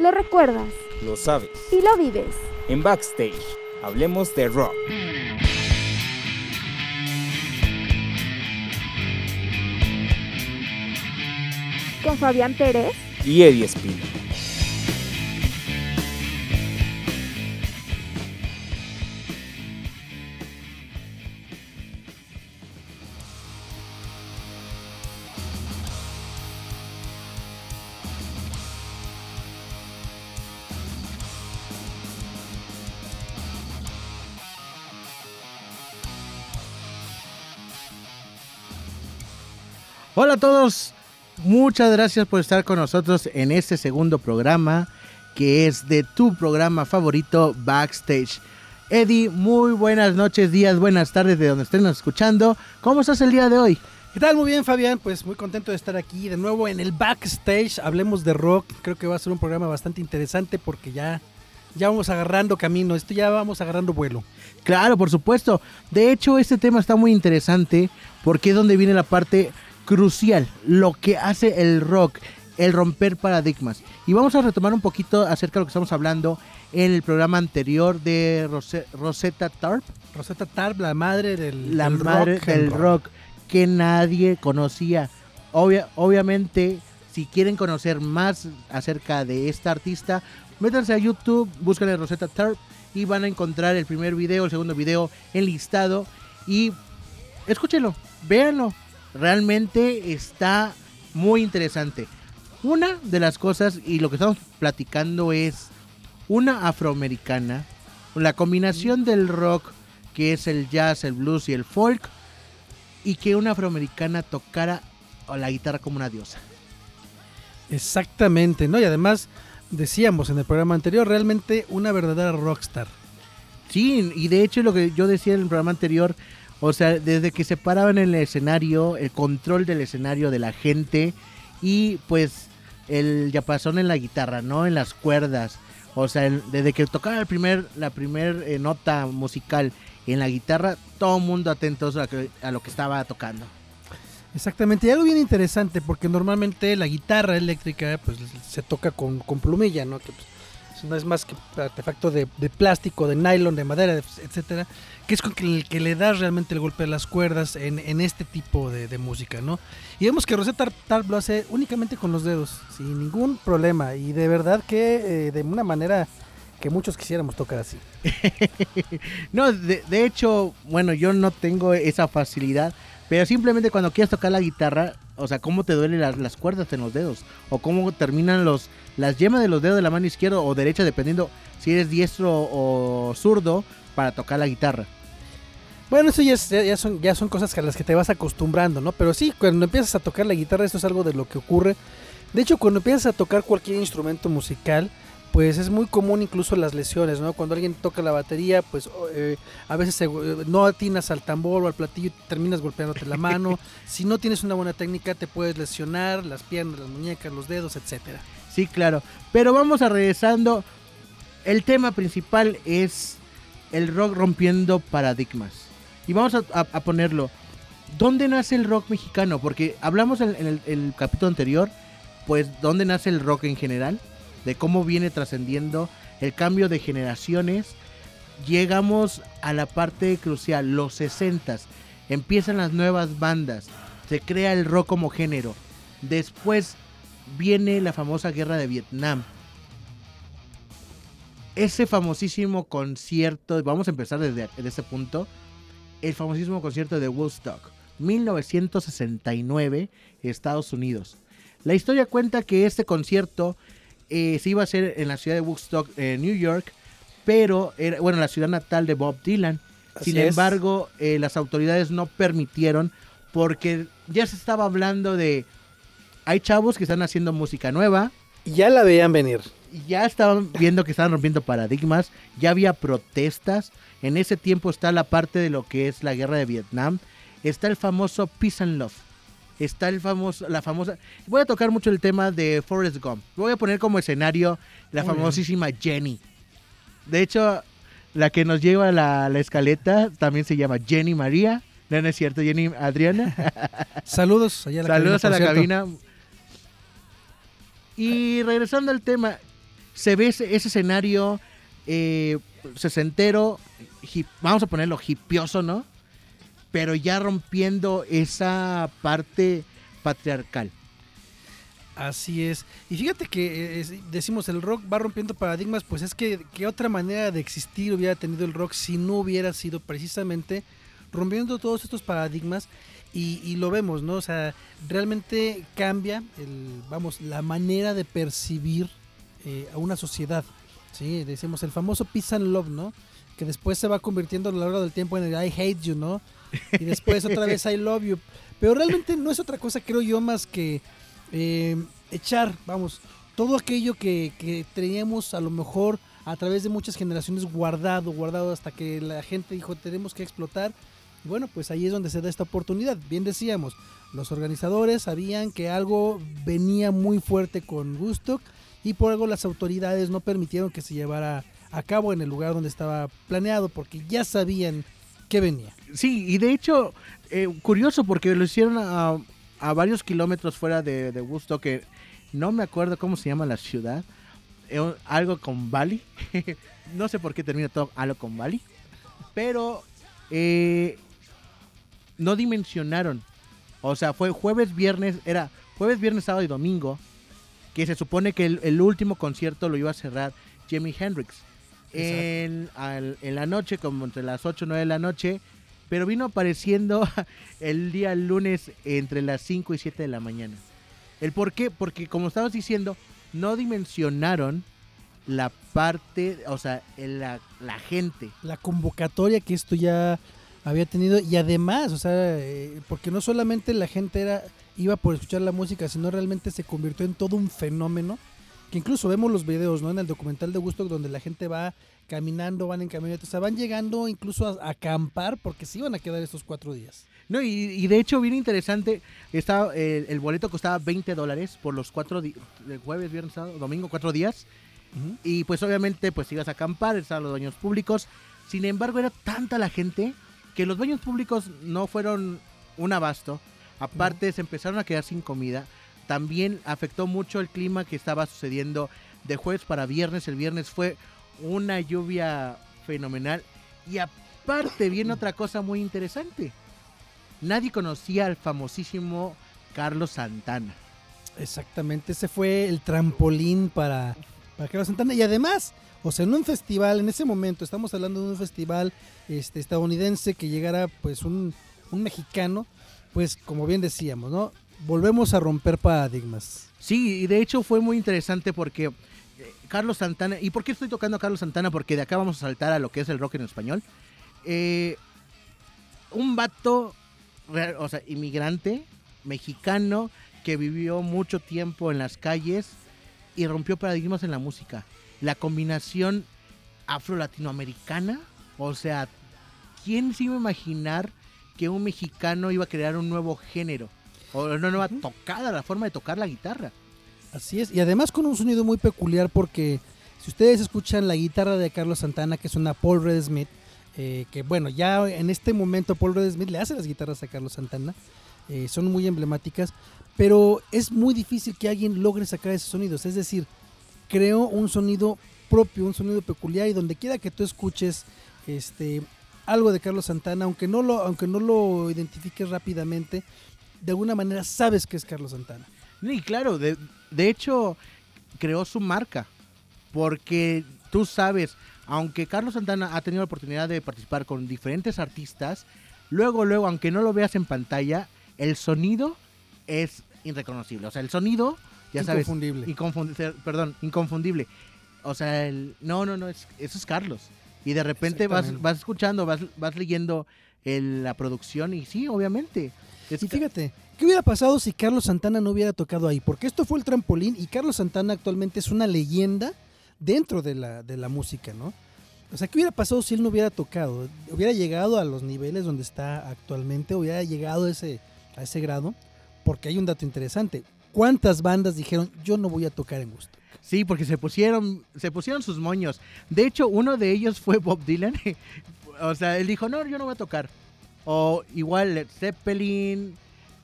Lo recuerdas. Lo sabes. Y lo vives. En Backstage, hablemos de rock. Con Fabián Pérez. Y Eddie Espino. Hola a todos, muchas gracias por estar con nosotros en este segundo programa que es de tu programa favorito Backstage. Eddie, muy buenas noches, días, buenas tardes de donde estén escuchando. ¿Cómo estás el día de hoy? ¿Qué tal? Muy bien, Fabián. Pues muy contento de estar aquí de nuevo en el backstage. Hablemos de rock. Creo que va a ser un programa bastante interesante porque ya, ya vamos agarrando camino. Esto ya vamos agarrando vuelo. Claro, por supuesto. De hecho, este tema está muy interesante porque es donde viene la parte crucial, lo que hace el rock, el romper paradigmas. Y vamos a retomar un poquito acerca de lo que estamos hablando en el programa anterior de Rosetta Tarp. Rosetta Tarp, la madre del, la madre rock del rock que nadie conocía. obviamente, si quieren conocer más acerca de esta artista, métanse a YouTube, busquen Rosetta Tarp y van a encontrar el primer video, el segundo video enlistado y escúchenlo, véanlo, realmente está muy interesante. Una de las cosas y lo que estamos platicando es una afroamericana, la combinación del rock que es el jazz, el blues y el folk y que una afroamericana tocara la guitarra como una diosa. Exactamente, ¿no? Y además decíamos en el programa anterior, realmente una verdadera rockstar. Sí, y de hecho lo que yo decía en el programa anterior o sea, desde que se paraban en el escenario, el control del escenario de la gente y pues el yapazón en la guitarra, ¿no? En las cuerdas. O sea, desde que tocaba el primer, la primera eh, nota musical en la guitarra, todo el mundo atentos a, a, lo que estaba tocando. Exactamente, y algo bien interesante, porque normalmente la guitarra eléctrica pues se toca con, plumilla, ¿no? Pues, no es más que artefacto de, plástico, de nylon, de madera, etcétera, que es con el que le da realmente el golpe a las cuerdas en, este tipo de, música, ¿no? Y vemos que Rosetta Tarp lo hace únicamente con los dedos, sin ningún problema, y de verdad que eh, de una manera que muchos quisiéramos tocar así. no, de, hecho, bueno, yo no tengo esa facilidad, pero simplemente cuando quieras tocar la guitarra, o sea, cómo te duelen las, las, cuerdas en los dedos, o cómo terminan los las yemas de los dedos de la mano izquierda o derecha, dependiendo si eres diestro o zurdo, para tocar la guitarra. Bueno, eso ya, son, ya son cosas a las que te vas acostumbrando, ¿no? Pero sí, cuando empiezas a tocar la guitarra, esto es algo de lo que ocurre. De hecho, cuando empiezas a tocar cualquier instrumento musical, pues es muy común incluso las lesiones, ¿no? Cuando alguien toca la batería, pues eh, a veces no atinas al tambor o al platillo y terminas golpeándote la mano. si no tienes una buena técnica, te puedes lesionar las piernas, las muñecas, los dedos, etcétera. Sí, claro. Pero vamos a regresando. El tema principal es el rock rompiendo paradigmas. Y vamos a, ponerlo. ¿Dónde nace el rock mexicano? Porque hablamos en, el, capítulo anterior, pues, ¿dónde nace el rock en general? De cómo viene trascendiendo el cambio de generaciones. Llegamos a la parte crucial, los 60 Empiezan las nuevas bandas. Se crea el rock como género. Después viene la famosa guerra de Vietnam. Ese famosísimo concierto, vamos a empezar desde, desde ese punto el famosísimo concierto de Woodstock, 1969, Estados Unidos. La historia cuenta que este concierto eh, se iba a hacer en la ciudad de Woodstock, en New York, pero era, bueno, la ciudad natal de Bob Dylan. Sin embargo, eh, las autoridades no permitieron porque ya se estaba hablando de hay chavos que están haciendo música nueva. Ya la veían venir. Ya estaban viendo que estaban rompiendo paradigmas, ya había protestas, en ese tiempo está la parte de lo que es la guerra de Vietnam. Está el famoso Peace and Love. Está el famoso, la famosa. Voy a tocar mucho el tema de Forrest Gump. Voy a poner como escenario la famosísima Jenny. De hecho, la que nos lleva a la, la escaleta también se llama Jenny María. No, es cierto, Jenny Adriana. Saludos Saludos a la cabina. Y regresando al tema, se ve ese, ese escenario eh, sesentero, hip- vamos a ponerlo hipioso, ¿no? Pero ya rompiendo esa parte patriarcal. Así es. Y fíjate que eh, decimos el rock va rompiendo paradigmas, pues es que qué otra manera de existir hubiera tenido el rock si no hubiera sido precisamente rompiendo todos estos paradigmas y, y lo vemos, ¿no? O sea, realmente cambia el, vamos, la manera de percibir eh, a una sociedad. Sí, decimos el famoso peace and love, ¿no? Que después se va convirtiendo a lo largo del tiempo en el I hate you, ¿no? Y después otra vez I love you. Pero realmente no es otra cosa, creo yo, más que eh, echar, vamos, todo aquello que, que teníamos a lo mejor a través de muchas generaciones guardado, guardado hasta que la gente dijo tenemos que explotar. Bueno, pues ahí es donde se da esta oportunidad. Bien decíamos, los organizadores sabían que algo venía muy fuerte con Woodstock y por algo las autoridades no permitieron que se llevara a cabo en el lugar donde estaba planeado porque ya sabían que venía. Sí, y de hecho, eh, curioso porque lo hicieron a, a varios kilómetros fuera de, de Woodstock, que no me acuerdo cómo se llama la ciudad, eh, algo con Bali, no sé por qué termina todo algo con Bali, pero eh, no dimensionaron, o sea, fue jueves, viernes, era jueves, viernes, sábado y domingo, que se supone que el, el último concierto lo iba a cerrar Jimi Hendrix. En, al- en la noche, como entre las 8 y 9 de la noche, pero vino apareciendo el día lunes entre las 5 y 7 de la mañana. ¿El por qué? Porque como estabas diciendo, no dimensionaron la parte, o sea, la, la gente. la convocatoria que esto ya había tenido y además, o sea, eh, porque no solamente la gente era iba por escuchar la música, sino realmente se convirtió en todo un fenómeno, que incluso vemos los videos, ¿no? En el documental de Woodstock donde la gente va caminando, van en camioneta, o sea, van llegando incluso a, a acampar porque se iban a quedar estos cuatro días. No, y, y de hecho, bien interesante, estaba, el, el boleto costaba 20 dólares por los cuatro días, jueves, viernes, sábado, domingo, cuatro días. Y pues obviamente pues ibas a acampar, estaban los baños públicos. Sin embargo, era tanta la gente que los baños públicos no fueron un abasto. Aparte, se empezaron a quedar sin comida. También afectó mucho el clima que estaba sucediendo de jueves para viernes. El viernes fue una lluvia fenomenal. Y aparte, viene otra cosa muy interesante. Nadie conocía al famosísimo Carlos Santana. Exactamente, ese fue el trampolín para, para Carlos Santana. Y además, o sea, en un festival, en ese momento, estamos hablando de un festival este, estadounidense que llegara pues un, un mexicano, pues como bien decíamos, ¿no? Volvemos a romper paradigmas. Sí, y de hecho fue muy interesante porque eh, Carlos Santana, ¿y por qué estoy tocando a Carlos Santana? Porque de acá vamos a saltar a lo que es el rock en español. Eh, un vato, o sea, inmigrante, mexicano, que vivió mucho tiempo en las calles y rompió paradigmas en la música. La combinación afro-latinoamericana, o sea, ¿quién se iba a imaginar que un mexicano iba a crear un nuevo género? O una nueva tocada, la forma de tocar la guitarra. Así es, y además con un sonido muy peculiar porque si ustedes escuchan la guitarra de Carlos Santana, que es una Paul Red Smith, eh, que bueno, ya en este momento Paul Red Smith le hace las guitarras a Carlos Santana, eh, son muy emblemáticas, pero es muy difícil que alguien logre sacar esos sonidos, es decir, creó un sonido propio, un sonido peculiar y donde quiera que tú escuches este algo de Carlos Santana, aunque no lo, aunque no lo identifiques rápidamente, de alguna manera sabes que es Carlos Santana. Y claro, de, de hecho, creó su marca. Porque tú sabes, aunque Carlos Santana ha tenido la oportunidad de participar con diferentes artistas, luego, luego, aunque no lo veas en pantalla, el sonido es irreconocible. O sea, el sonido, ya sabes, Inconfundible. inconfundi- perdón, inconfundible. O sea, el, no, no, no, es, eso es Carlos. Y de repente vas, vas escuchando, vas, vas leyendo el- la producción y sí, obviamente. Y fíjate, ¿qué hubiera pasado si Carlos Santana no hubiera tocado ahí? Porque esto fue el trampolín y Carlos Santana actualmente es una leyenda dentro de la, de la música, ¿no? O sea, ¿qué hubiera pasado si él no hubiera tocado? ¿Hubiera llegado a los niveles donde está actualmente? ¿Hubiera llegado a ese, a ese grado? Porque hay un dato interesante. ¿Cuántas bandas dijeron, yo no voy a tocar en gusto? Sí, porque se pusieron, se pusieron sus moños. De hecho, uno de ellos fue Bob Dylan. o sea, él dijo, no, yo no voy a tocar. O igual Led Zeppelin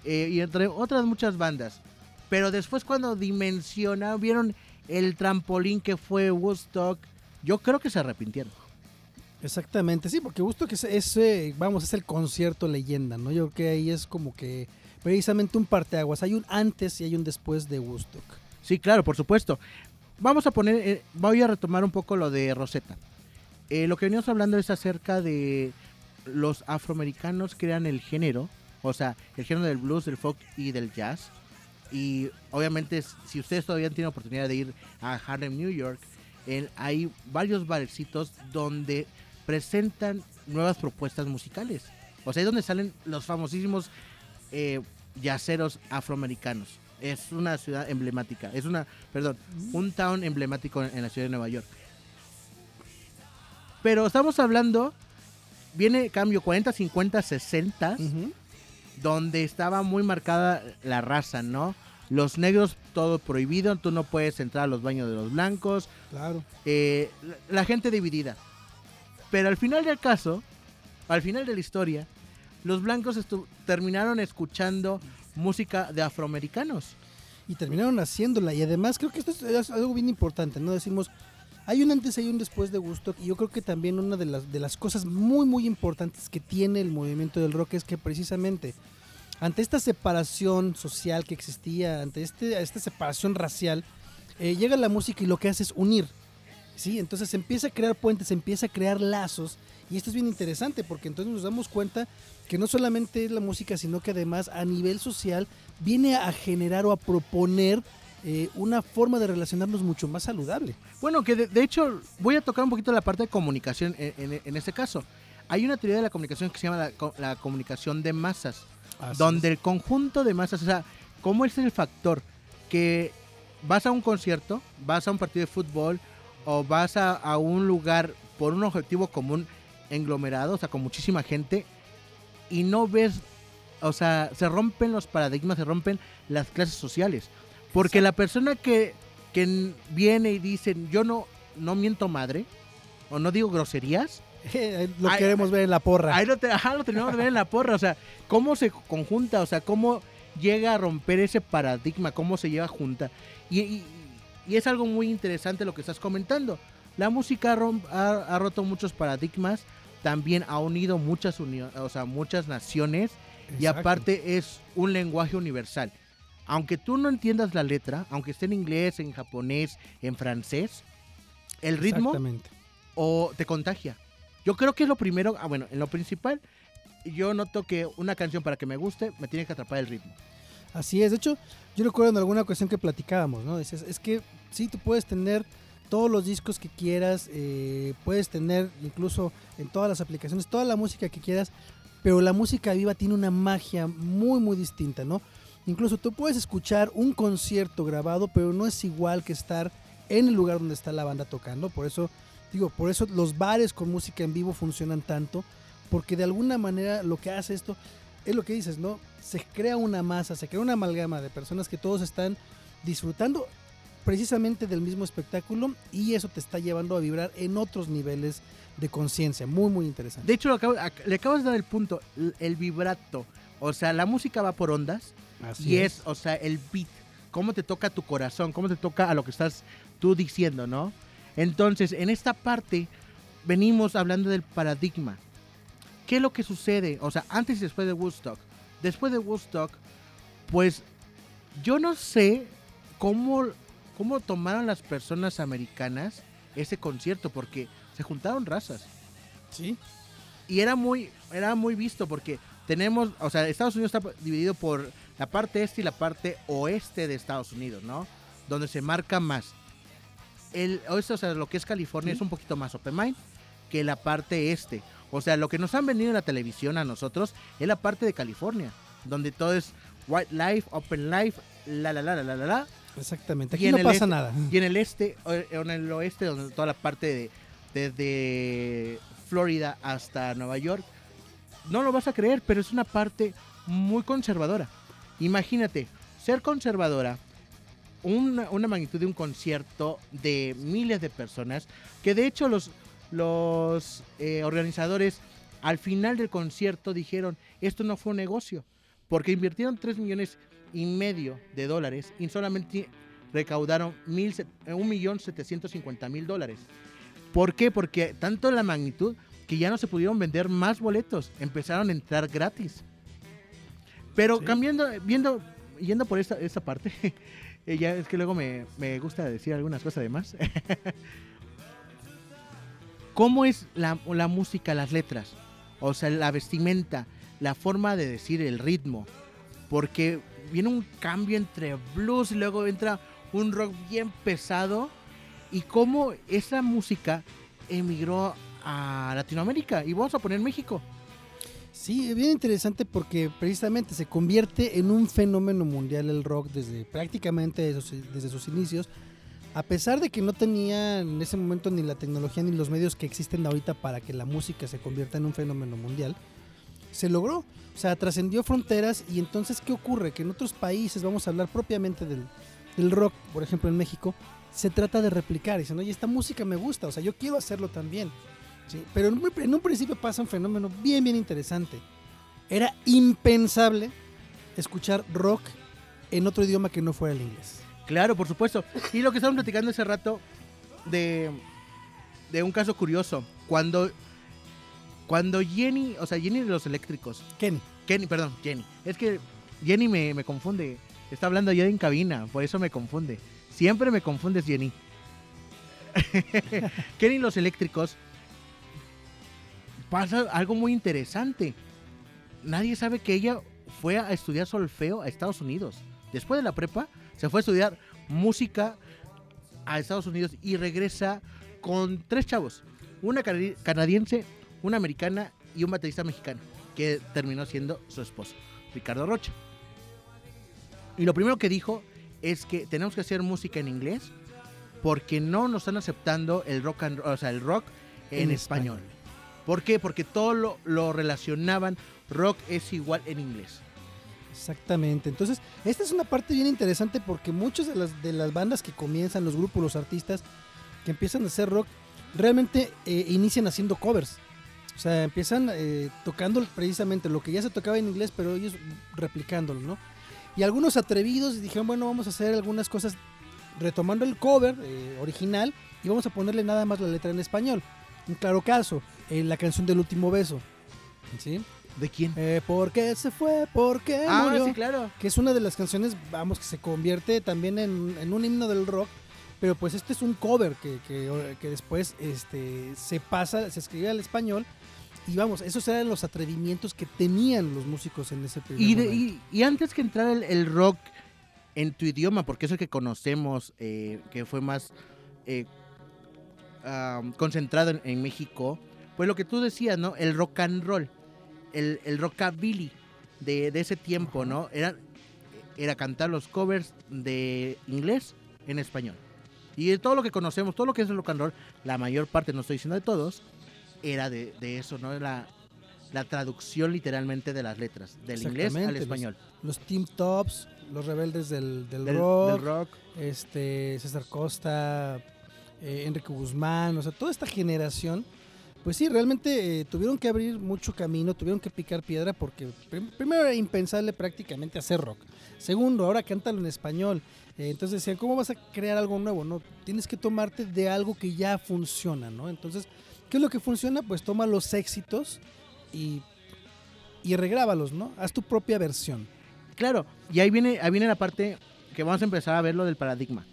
eh, y entre otras muchas bandas. Pero después cuando dimensionaron, vieron el trampolín que fue Woodstock, yo creo que se arrepintieron. Exactamente, sí, porque Woodstock es, vamos, es el concierto leyenda, ¿no? Yo creo que ahí es como que precisamente un parteaguas. Hay un antes y hay un después de Woodstock. Sí, claro, por supuesto. Vamos a poner, eh, voy a retomar un poco lo de Rosetta. Eh, lo que venimos hablando es acerca de los afroamericanos crean el género, o sea, el género del blues, del folk y del jazz. Y obviamente, si ustedes todavía tienen oportunidad de ir a Harlem, New York, hay varios barecitos donde presentan nuevas propuestas musicales. O sea, es donde salen los famosísimos eh, yaceros afroamericanos. Es una ciudad emblemática. Es una, perdón, un town emblemático en la ciudad de Nueva York. Pero estamos hablando, viene cambio 40, 50, 60, donde estaba muy marcada la raza, ¿no? Los negros todo prohibido, tú no puedes entrar a los baños de los blancos, Claro. eh, la, la gente dividida. Pero al final del caso, al final de la historia, los blancos terminaron escuchando música de afroamericanos. y terminaron haciéndola. Y además creo que esto es, es algo bien importante, ¿no? Decimos, hay un antes y un después de Woodstock y yo creo que también una de las, de las cosas muy, muy importantes que tiene el movimiento del rock es que precisamente ante esta separación social que existía, ante este, esta separación racial, eh, llega la música y lo que hace es unir. ¿sí? Entonces empieza a crear puentes, empieza a crear lazos y esto es bien interesante porque entonces nos damos cuenta que no solamente es la música, sino que además a nivel social viene a generar o a proponer eh, una forma de relacionarnos mucho más saludable. Bueno, que de, de hecho voy a tocar un poquito la parte de comunicación en, en- en este caso. Hay una teoría de la comunicación que se llama la, la comunicación de masas, donde el conjunto de masas, o sea, ¿cómo es el factor que vas a un concierto, vas a un partido de fútbol o vas a, a un lugar por un objetivo común englomerado, o sea, con muchísima gente y no ves, o sea, se rompen los paradigmas, se rompen las clases sociales. Porque la persona que, que viene y dice, yo no, no miento madre, o no digo groserías, lo Ay, queremos ver en la porra. Ahí lo, te- ajá, lo tenemos que ver en la porra, o sea, cómo se conjunta, o sea, cómo llega a romper ese paradigma, cómo se lleva junta. Y, y- y es algo muy interesante lo que estás comentando. La música ha, rom- ha- ha roto muchos paradigmas, también ha unido muchas, unio- o sea, muchas naciones y aparte es un lenguaje universal. Aunque tú no entiendas la letra, aunque esté en inglés, en japonés, en francés, el ritmo o te contagia. Yo creo que es lo primero, ah, bueno, en lo principal, yo noto que una canción para que me guste me tiene que atrapar el ritmo. Así es, de hecho, yo recuerdo en alguna ocasión que platicábamos, ¿no? Decías, es que sí, tú puedes tener todos los discos que quieras, eh, puedes tener incluso en todas las aplicaciones, toda la música que quieras, pero la música viva tiene una magia muy, muy distinta, ¿no? Incluso tú puedes escuchar un concierto grabado, pero no es igual que estar en el lugar donde está la banda tocando, por eso, digo, por eso los bares con música en vivo funcionan tanto, porque de alguna manera lo que hace esto es lo que dices, ¿no? Se crea una masa, se crea una amalgama de personas que todos están disfrutando precisamente del mismo espectáculo y eso te está llevando a vibrar en otros niveles de conciencia. Muy, muy interesante. De hecho, le acabas de dar el punto, el vibrato. O sea, la música va por ondas Así y es, o sea, el beat. Cómo te toca tu corazón, cómo te toca a lo que estás tú diciendo, ¿no? Entonces, en esta parte venimos hablando del paradigma. ¿Qué es lo que sucede? O sea, antes y después de Woodstock. Después de Woodstock, pues yo no sé cómo, cómo tomaron las personas americanas ese concierto, porque se juntaron razas. Sí. Y era muy, era muy visto porque tenemos, o sea, Estados Unidos está dividido por la parte este y la parte oeste de Estados Unidos, ¿no? Donde se marca más. El oeste, o sea, lo que es California Sí. es un poquito más open mind que la parte este. O sea, lo que nos han venido en la televisión a nosotros es la parte de California, donde todo es white life, open life, la la la la la la. Exactamente. Aquí no pasa este- nada. Y en el este, o en el oeste, donde toda la parte de desde Florida hasta Nueva York, no lo vas a creer, pero es una parte muy conservadora. Imagínate, ser conservadora, una, una magnitud de un concierto de miles de personas, que de hecho los, los eh, organizadores al final del concierto dijeron, esto no fue un negocio, porque invirtieron 3 millones y medio de dólares y solamente recaudaron mil se- eh, 1.750.000 dólares. ¿Por qué? Porque tanto la magnitud que ya no se pudieron vender más boletos, empezaron a entrar gratis. Pero Sí. cambiando, viendo, yendo por esta, esta parte, eh, ya es que luego me, me gusta decir algunas cosas de más. ¿Cómo es la, la música, las letras? O sea, la vestimenta, la forma de decir el ritmo. Porque viene un cambio entre blues y luego entra un rock bien pesado. Y cómo esa música emigró a Latinoamérica. Y vamos a poner México. Sí, es bien interesante porque precisamente se convierte en un fenómeno mundial el rock desde prácticamente desde sus, inicios. A pesar de que no tenía en ese momento ni la tecnología ni los medios que existen ahorita para que la música se convierta en un fenómeno mundial, se logró. O sea, trascendió fronteras y entonces, ¿qué ocurre? Que en otros países, vamos a hablar propiamente del, del rock, por ejemplo en México, se trata de replicar. Dicen, oye, esta música me gusta, o sea, yo quiero hacerlo también. ¿Sí? Pero en un, principio pasa un fenómeno bien, bien interesante. Era impensable escuchar rock en otro idioma que no fuera el inglés. Claro, por supuesto. Y lo que estaban platicando hace rato de, de un caso curioso. Cuando, cuando Jenny, o sea, Jenny de los eléctricos, Kenny. Kenny, perdón, Jenny. Es que Jenny me, me confunde. Está hablando ya en cabina, por eso me confunde. Siempre me confundes, Jenny. Kenny los eléctricos. Pasa algo muy interesante. Nadie sabe que ella fue a estudiar solfeo a Estados Unidos. Después de la prepa, se fue a estudiar música a Estados Unidos y regresa con tres chavos. Una canadi- canadiense, una americana y un baterista mexicano, que terminó siendo su esposo, Ricardo Rocha. Y lo primero que dijo es que tenemos que hacer música en inglés porque no nos están aceptando el rock and, o sea, el rock en, En español. español. ¿Por qué? Porque todo lo, relacionaban, rock es igual en inglés. Exactamente. Entonces, esta es una parte bien interesante porque muchas de las, de las bandas que comienzan, los grupos, los artistas que empiezan a hacer rock, realmente eh, inician haciendo covers. O sea, empiezan eh, tocando precisamente lo que ya se tocaba en inglés, pero ellos replicándolo, ¿no? Y algunos atrevidos dijeron, bueno, vamos a hacer algunas cosas retomando el cover eh, original y vamos a ponerle nada más la letra en español. Un claro caso, eh, la canción del último beso. ¿Sí? ¿De quién? Eh, ¿Por qué se fue? ¿Por qué ah, murió? sí, claro. que es una de las canciones, vamos, que se convierte también en, en un himno del rock, pero pues este es un cover que, que- que después este, se pasa, se escribe al español, y vamos, esos eran los atrevimientos que tenían los músicos en ese primer Y, antes que entrar el, el rock en tu idioma, porque es el que conocemos, eh, que fue más eh, concentrado en, en México, pues lo que tú decías, ¿no? El rock and roll, el, el rockabilly de, de ese tiempo, ¿no? Era, era cantar los covers de inglés en español. Y de todo lo que conocemos, todo lo que es el rock and roll, la mayor parte, no estoy diciendo de todos, era de, de eso, ¿no? La, la traducción literalmente de las letras, del inglés al español. Los Team Tops, los rebeldes del, del Del, rock, del rock. este César Costa, eh, Enrique Guzmán, o sea, toda esta generación, pues sí, realmente eh, tuvieron que abrir mucho camino, tuvieron que picar piedra porque prim- primero era impensable prácticamente hacer rock. Segundo, ahora cántalo en español. Eh, entonces decían, ¿cómo vas a crear algo nuevo? No, tienes que tomarte de algo que ya funciona, ¿no? Entonces, ¿qué es lo que funciona? Pues toma los éxitos y, y regrábalos, ¿no? Haz tu propia versión. Claro, y ahí viene, ahí viene la parte que vamos a empezar a ver lo del paradigma.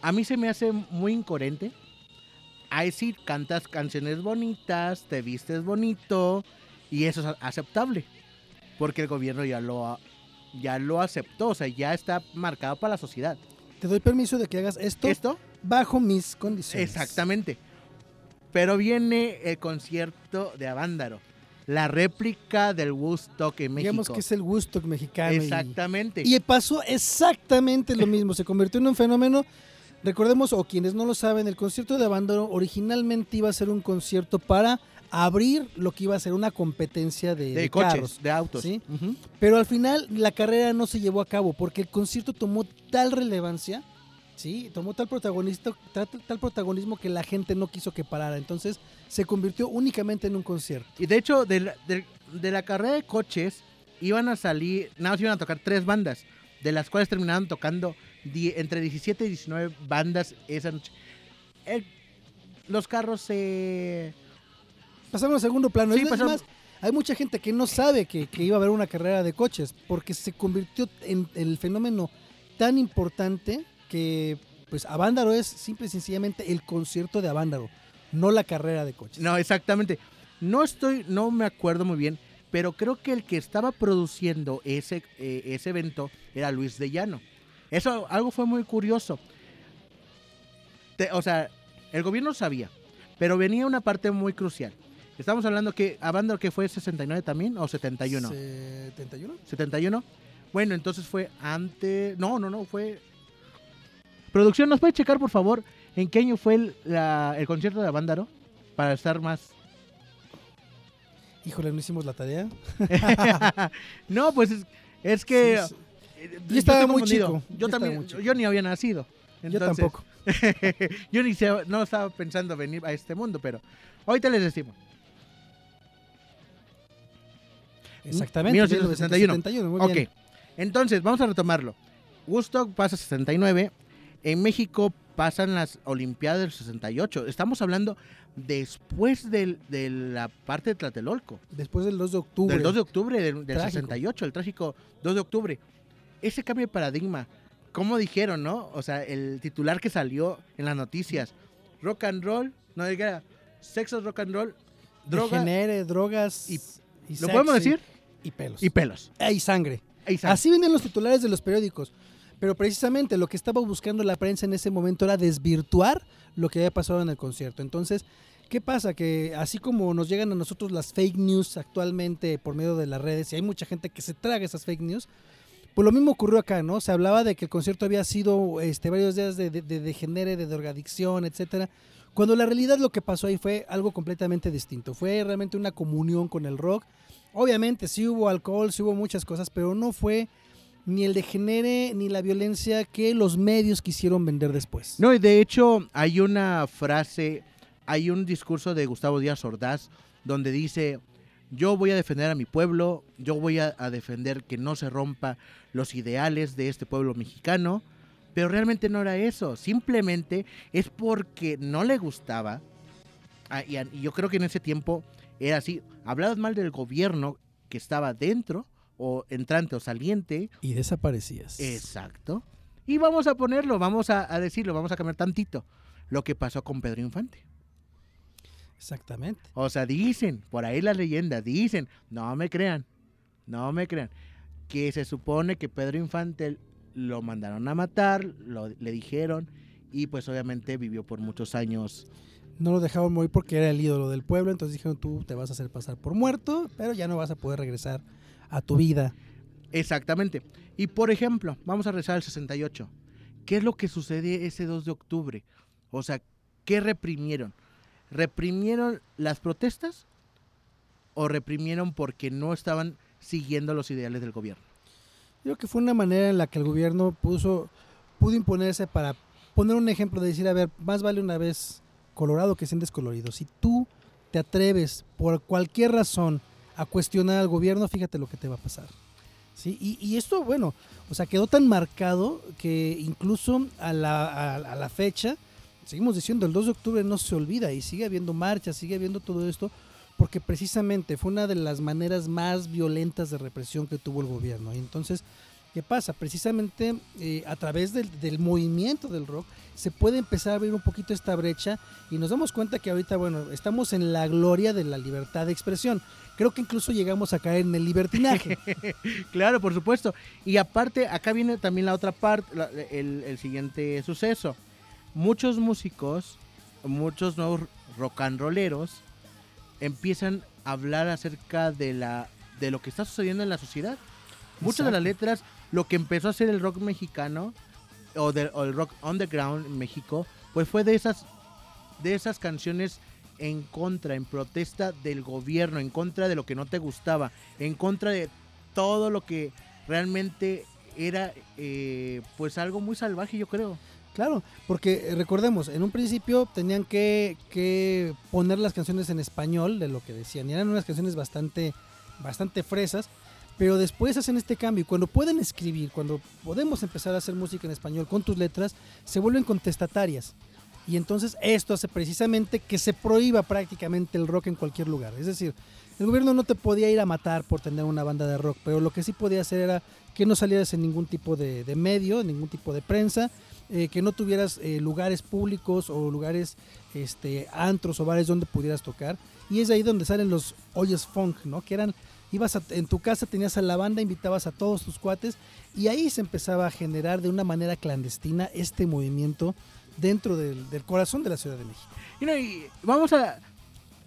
A mí se me hace muy incoherente. Ahí sí cantas canciones bonitas, te vistes bonito y eso es aceptable. Porque el gobierno ya lo, ya lo aceptó, o sea, ya está marcado para la sociedad. Te doy permiso de que hagas esto ¿Esto? bajo mis condiciones. Exactamente. Pero viene el concierto de Avándaro. La réplica del Woodstock en México. Digamos que es el Woodstock mexicano. y- Exactamente. Y, pasó exactamente lo mismo. Se convirtió en un fenómeno. Recordemos, o quienes no lo saben, el concierto de Abandono originalmente iba a ser un concierto para abrir lo que iba a ser una competencia de, de, de coches, carros. de autos. ¿sí? Pero al final la carrera no se llevó a cabo porque el concierto tomó tal relevancia, ¿sí? Tomó tal, protagonista, tal, tal protagonismo que la gente no quiso que parara. Entonces se convirtió únicamente en un concierto. Y de hecho, de la, de- de la carrera de coches, iban a salir, nada más iban a tocar tres bandas, de las cuales terminaron tocando die- entre 17 y 19 bandas esa noche. El- los carros se... Pasaron a segundo plano. Sí, pasaron- más, hay mucha gente que no sabe que, que iba a haber una carrera de coches porque se convirtió en el fenómeno tan importante que pues Avándaro es simple y sencillamente el concierto de Avándaro, no la carrera de coches. No, exactamente. No estoy, no me acuerdo muy bien, pero creo que el que estaba produciendo ese, eh, ese evento era Luis de Llano. Eso algo fue muy curioso. Te- o sea, el gobierno sabía, pero venía una parte muy crucial. Estamos hablando que Avándaro que fue 69 también o 71. ¿71? 71. Bueno, entonces fue antes. No, no, no, fue. Producción, ¿nos puede checar, por favor, en qué año fue el, la- el concierto de Avándaro? Para estar más. Híjole, no hicimos la tarea. no, pues es, es que. Sí, sí. Yo estaba estoy muy chico, Yo yo también. Yo ni había nacido. Yo Entonces, tampoco. yo ni sé, no estaba pensando venir a este mundo, pero ahorita les decimos. Exactamente. 1961. 1971, muy ok, bien. entonces vamos a retomarlo. Woodstock pasa 69. En México pasan las Olimpiadas del 68. Estamos hablando después del- de la parte de Tlatelolco. Después del 2 de octubre. Del 2 de octubre del, del Trágico. 68, el trágico 2 de octubre. Ese cambio de paradigma, como dijeron, ¿no? O sea, el titular que salió en las noticias, rock and roll, no diga sexo, rock and roll, droga Degenere, drogas. y- y ¿Lo podemos decir? Y pelos. y pelos. Y sangre. Ahí está. Así venían los titulares de los periódicos. Pero precisamente lo que estaba buscando la prensa en ese momento era desvirtuar lo que había pasado en el concierto. Entonces, ¿qué pasa? Que así como nos llegan a nosotros las fake news actualmente por medio de las redes, y hay mucha gente que se traga esas fake news, pues lo mismo ocurrió acá, ¿no? Se hablaba de que el concierto había sido este, varios días de, de, de degenere, de drogadicción, etcétera. Cuando la realidad lo que pasó ahí fue algo completamente distinto. Fue realmente una comunión con el rock. Obviamente sí hubo alcohol, sí hubo muchas cosas, pero no fue ni el degenere ni la violencia que los medios quisieron vender después. No, y de hecho hay una frase, hay un discurso de Gustavo Díaz Ordaz donde dice, yo voy a defender a mi pueblo, yo voy a, a defender que no se rompa los ideales de este pueblo mexicano, pero realmente no era eso, simplemente es porque no le gustaba, ah, y, a- y yo creo que en ese tiempo era así, hablabas mal del gobierno que estaba dentro, o entrante o saliente, Y desaparecías. Exacto. Y vamos a ponerlo, vamos a, a decirlo, vamos a cambiar tantito. Lo que pasó con Pedro Infante. Exactamente. O sea, dicen, por ahí la leyenda, dicen, no me crean, no me crean, que se supone que Pedro Infante lo mandaron a matar, lo, le dijeron, y pues obviamente vivió por muchos años. No lo dejaron morir porque era el ídolo del pueblo, entonces dijeron tú te vas a hacer pasar por muerto, pero ya no vas a poder regresar a tu vida. Exactamente. Y por ejemplo, vamos a rezar al 68. ¿Qué es lo que sucede ese 2 de octubre? O sea, ¿qué reprimieron? ¿Reprimieron las protestas o reprimieron porque no estaban siguiendo los ideales del gobierno? Creo que fue una manera en la que el gobierno pudo imponerse para poner un ejemplo de decir, a ver, más vale una vez colorado que sin descolorido. Si tú te atreves por cualquier razón a cuestionar al gobierno, fíjate lo que te va a pasar. ¿Sí? Y, y esto, bueno, o sea, quedó tan marcado que incluso a la fecha, seguimos diciendo, el 2 de octubre no se olvida y sigue habiendo marchas, sigue habiendo todo esto, porque precisamente fue una de las maneras más violentas de represión que tuvo el gobierno. Y entonces, ¿qué pasa? Precisamente eh, a través del, del movimiento del rock se puede empezar a abrir un poquito esta brecha y nos damos cuenta que ahorita, bueno, estamos en la gloria de la libertad de expresión. Creo que incluso llegamos a caer en el libertinaje. Claro, por supuesto. Y aparte, acá viene también la otra parte, la- el, el siguiente suceso. Muchos músicos, muchos nuevos rock and rolleros, empiezan a hablar acerca de, la, de lo que está sucediendo en la sociedad. Muchas de las letras, lo que empezó a ser el rock mexicano, o, del- o el rock underground en México, pues fue de esas, de esas canciones en contra, en protesta del gobierno, en contra de lo que no te gustaba, en contra de todo lo que realmente era eh, pues algo muy salvaje, yo creo. Claro, porque eh, recordemos, en un principio tenían que, que poner las canciones en español de lo que decían. Y eran unas canciones bastante, bastante fresas. Pero después hacen este cambio y cuando pueden escribir, cuando podemos empezar a hacer música en español con tus letras, se vuelven contestatarias. Y entonces esto hace precisamente que se prohíba prácticamente el rock en cualquier lugar. Es decir, el gobierno no te podía ir a matar por tener una banda de rock, pero lo que sí podía hacer era que no salieras en ningún tipo de, de medio, en ningún tipo de prensa, eh, que no tuvieras eh, lugares públicos o lugares, este, antros o bares donde pudieras tocar. Y es ahí donde salen los hoyos funk, ¿no? Que eran, ibas a- en tu casa, tenías a la banda, invitabas a todos tus cuates y ahí se empezaba a generar de una manera clandestina este movimiento dentro del, del corazón de la Ciudad de México. Y, no, y vamos a.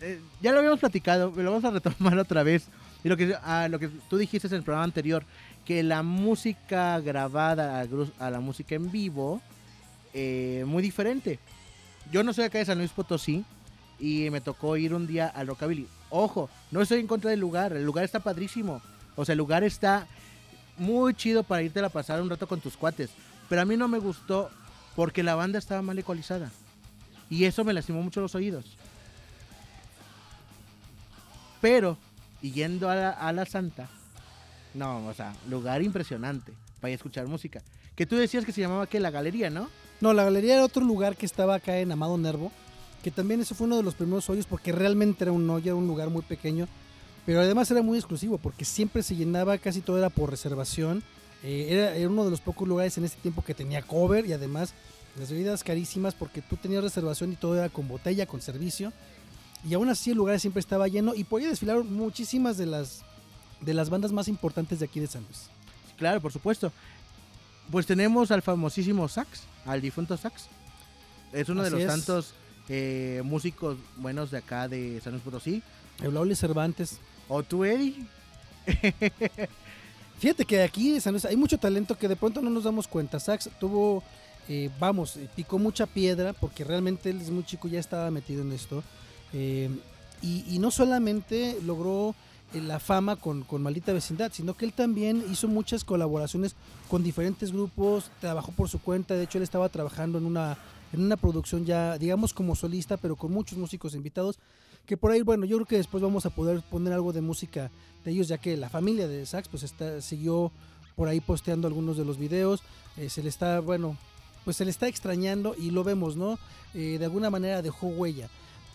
eh, ya lo habíamos platicado, lo vamos a retomar otra vez. Y lo que, a lo que tú dijiste en el programa anterior, que la música grabada a, a la música en vivo, eh, muy diferente. Yo no soy acá de San Luis Potosí y me tocó ir un día al Rockabilly. Ojo, no estoy en contra del lugar, el lugar está padrísimo. O sea, el lugar está muy chido para irte a pasar un rato con tus cuates. Pero a mí no me gustó porque la banda estaba mal ecualizada. Y eso me lastimó mucho los oídos. Pero, yendo a la, a la Santa, no, o sea, lugar impresionante para escuchar música. Que tú decías que se llamaba que la galería, ¿no? No, la galería era otro lugar que estaba acá en Amado Nervo, que también ese fue uno de los primeros hoyos porque realmente era un hoyo, era un lugar muy pequeño, pero además era muy exclusivo porque siempre se llenaba, casi todo era por reservación. Eh, era, era uno de los pocos lugares en ese tiempo que tenía cover y además las bebidas carísimas porque tú tenías reservación y todo era con botella, con servicio. Y aún así el lugar siempre estaba lleno y podía desfilar muchísimas de las, de las bandas más importantes de aquí de San Luis. Claro, por supuesto. Pues tenemos al famosísimo Sax, al difunto Sax. Es uno de los es. tantos eh, músicos buenos de acá de San Luis Potosí. Eulauli Cervantes, O tú, Eddie. Fíjate que aquí de San Luis hay mucho talento que de pronto no nos damos cuenta. Sax tuvo, eh, vamos, eh, picó mucha piedra porque realmente él es muy chico, ya estaba metido en esto. Eh, y, y no solamente logró la fama con, con Maldita Vecindad, sino que él también hizo muchas colaboraciones con diferentes grupos, trabajó por su cuenta, de hecho él estaba trabajando en una, en una producción ya, digamos como solista, pero con muchos músicos invitados, que por ahí, bueno, yo creo que después vamos a poder poner algo de música de ellos, ya que la familia de Sax pues está, siguió por ahí posteando algunos de los videos, eh, se le está, bueno, pues se le está extrañando y lo vemos, ¿no? Eh, de alguna manera dejó huella,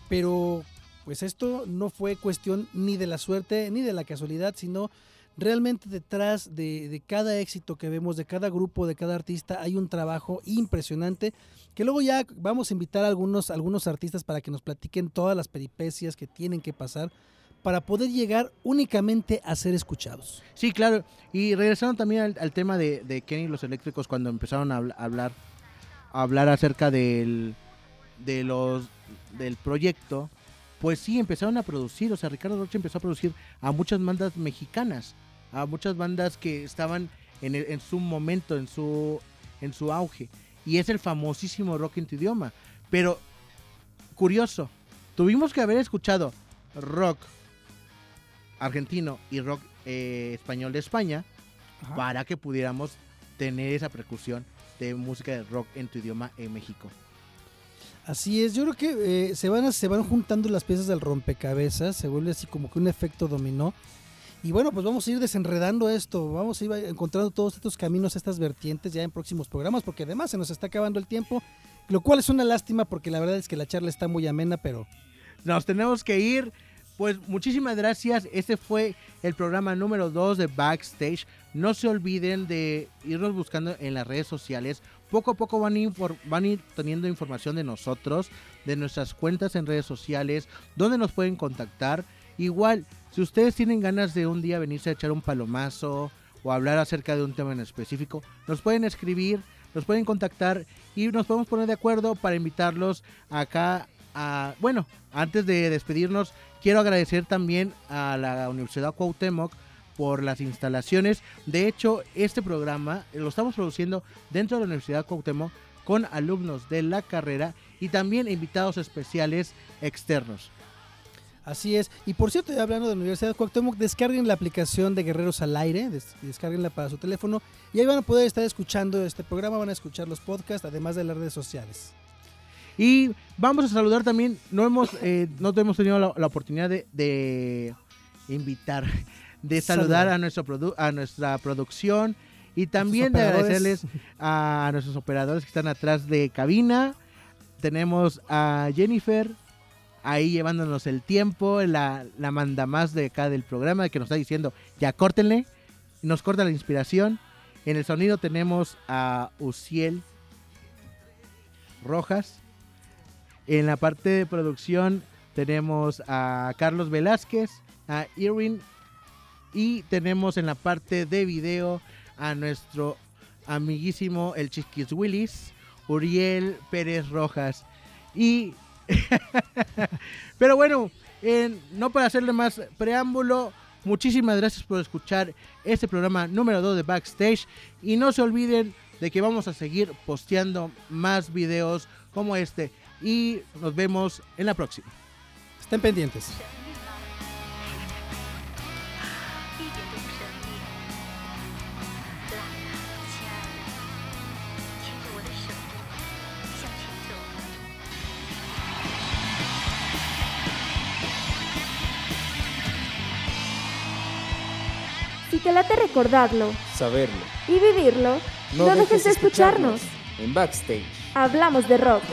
pero pues esto no fue cuestión ni de la suerte ni de la casualidad, sino realmente detrás de, cada éxito que vemos, de cada grupo, de cada artista, hay un trabajo impresionante que luego ya vamos a invitar a algunos, algunos artistas para que nos platiquen todas las peripecias que tienen que pasar para poder llegar únicamente a ser escuchados. Sí, claro. Y regresando también al, al tema de, de Kenny y los eléctricos cuando empezaron a hablar a hablar acerca del de los del proyecto, pues sí empezaron a producir, o sea, Ricardo Rocha empezó a producir a muchas bandas mexicanas, a muchas bandas que estaban en, el- en su momento, en su en su auge, y es el famosísimo rock en tu idioma. Pero curioso, tuvimos que haber escuchado rock argentino y rock eh, español de España para que pudiéramos tener esa percusión de música de rock en tu idioma en México. Así es, yo creo que eh, se, van, se van juntando las piezas del rompecabezas, se vuelve así como que un efecto dominó. Y bueno, pues vamos a ir desenredando esto, vamos a ir encontrando todos estos caminos, estas vertientes ya en próximos programas, porque además se nos está acabando el tiempo, lo cual es una lástima porque la verdad es que la charla está muy amena, pero Nos tenemos que ir. Pues muchísimas gracias. Este fue el programa número 2 de Backstage. No se olviden de irnos buscando en las redes sociales. Poco a poco van a, infor- van a ir teniendo información de nosotros, de nuestras cuentas en redes sociales, donde nos pueden contactar. Igual, si ustedes tienen ganas de un día venirse a echar un palomazo o hablar acerca de un tema en específico, nos pueden escribir, nos pueden contactar y nos podemos poner de acuerdo para invitarlos acá a... Bueno, antes de despedirnos, quiero agradecer también a la Universidad Cuauhtémoc por las instalaciones. De hecho, este programa lo estamos produciendo dentro de la Universidad Cuauhtémoc con alumnos de la carrera y también invitados especiales externos. así es. Y por cierto, ya hablando de la Universidad de Cuauhtémoc, descarguen la aplicación de Guerreros al Aire, des- descarguenla para su teléfono y ahí van a poder estar escuchando este programa, van a escuchar los podcasts, además de las redes sociales. Y vamos a saludar también, no hemos, eh, no hemos tenido la, la oportunidad de, de invitar, de saludar a, nuestro produ- a nuestra producción y también de agradecerles a nuestros operadores que están atrás de cabina. Tenemos a Jennifer ahí llevándonos el tiempo, la, la manda más de acá del programa que nos está diciendo, ya córtenle, nos corta la inspiración. En el sonido tenemos a Uciel Rojas. En la parte de producción tenemos a Carlos Velázquez, a Irwin y tenemos en la parte de video a nuestro amiguísimo el Chiquis Willis, Uriel Pérez Rojas. Y pero bueno, en- no para hacerle más preámbulo, muchísimas gracias por escuchar este programa número 2 de Backstage y no se olviden de que vamos a seguir posteando más videos como este y nos vemos en la próxima. Estén pendientes. Late recordarlo Saberlo. y vivirlo, no, dejes de escucharnos. En Backstage. Hablamos de rock.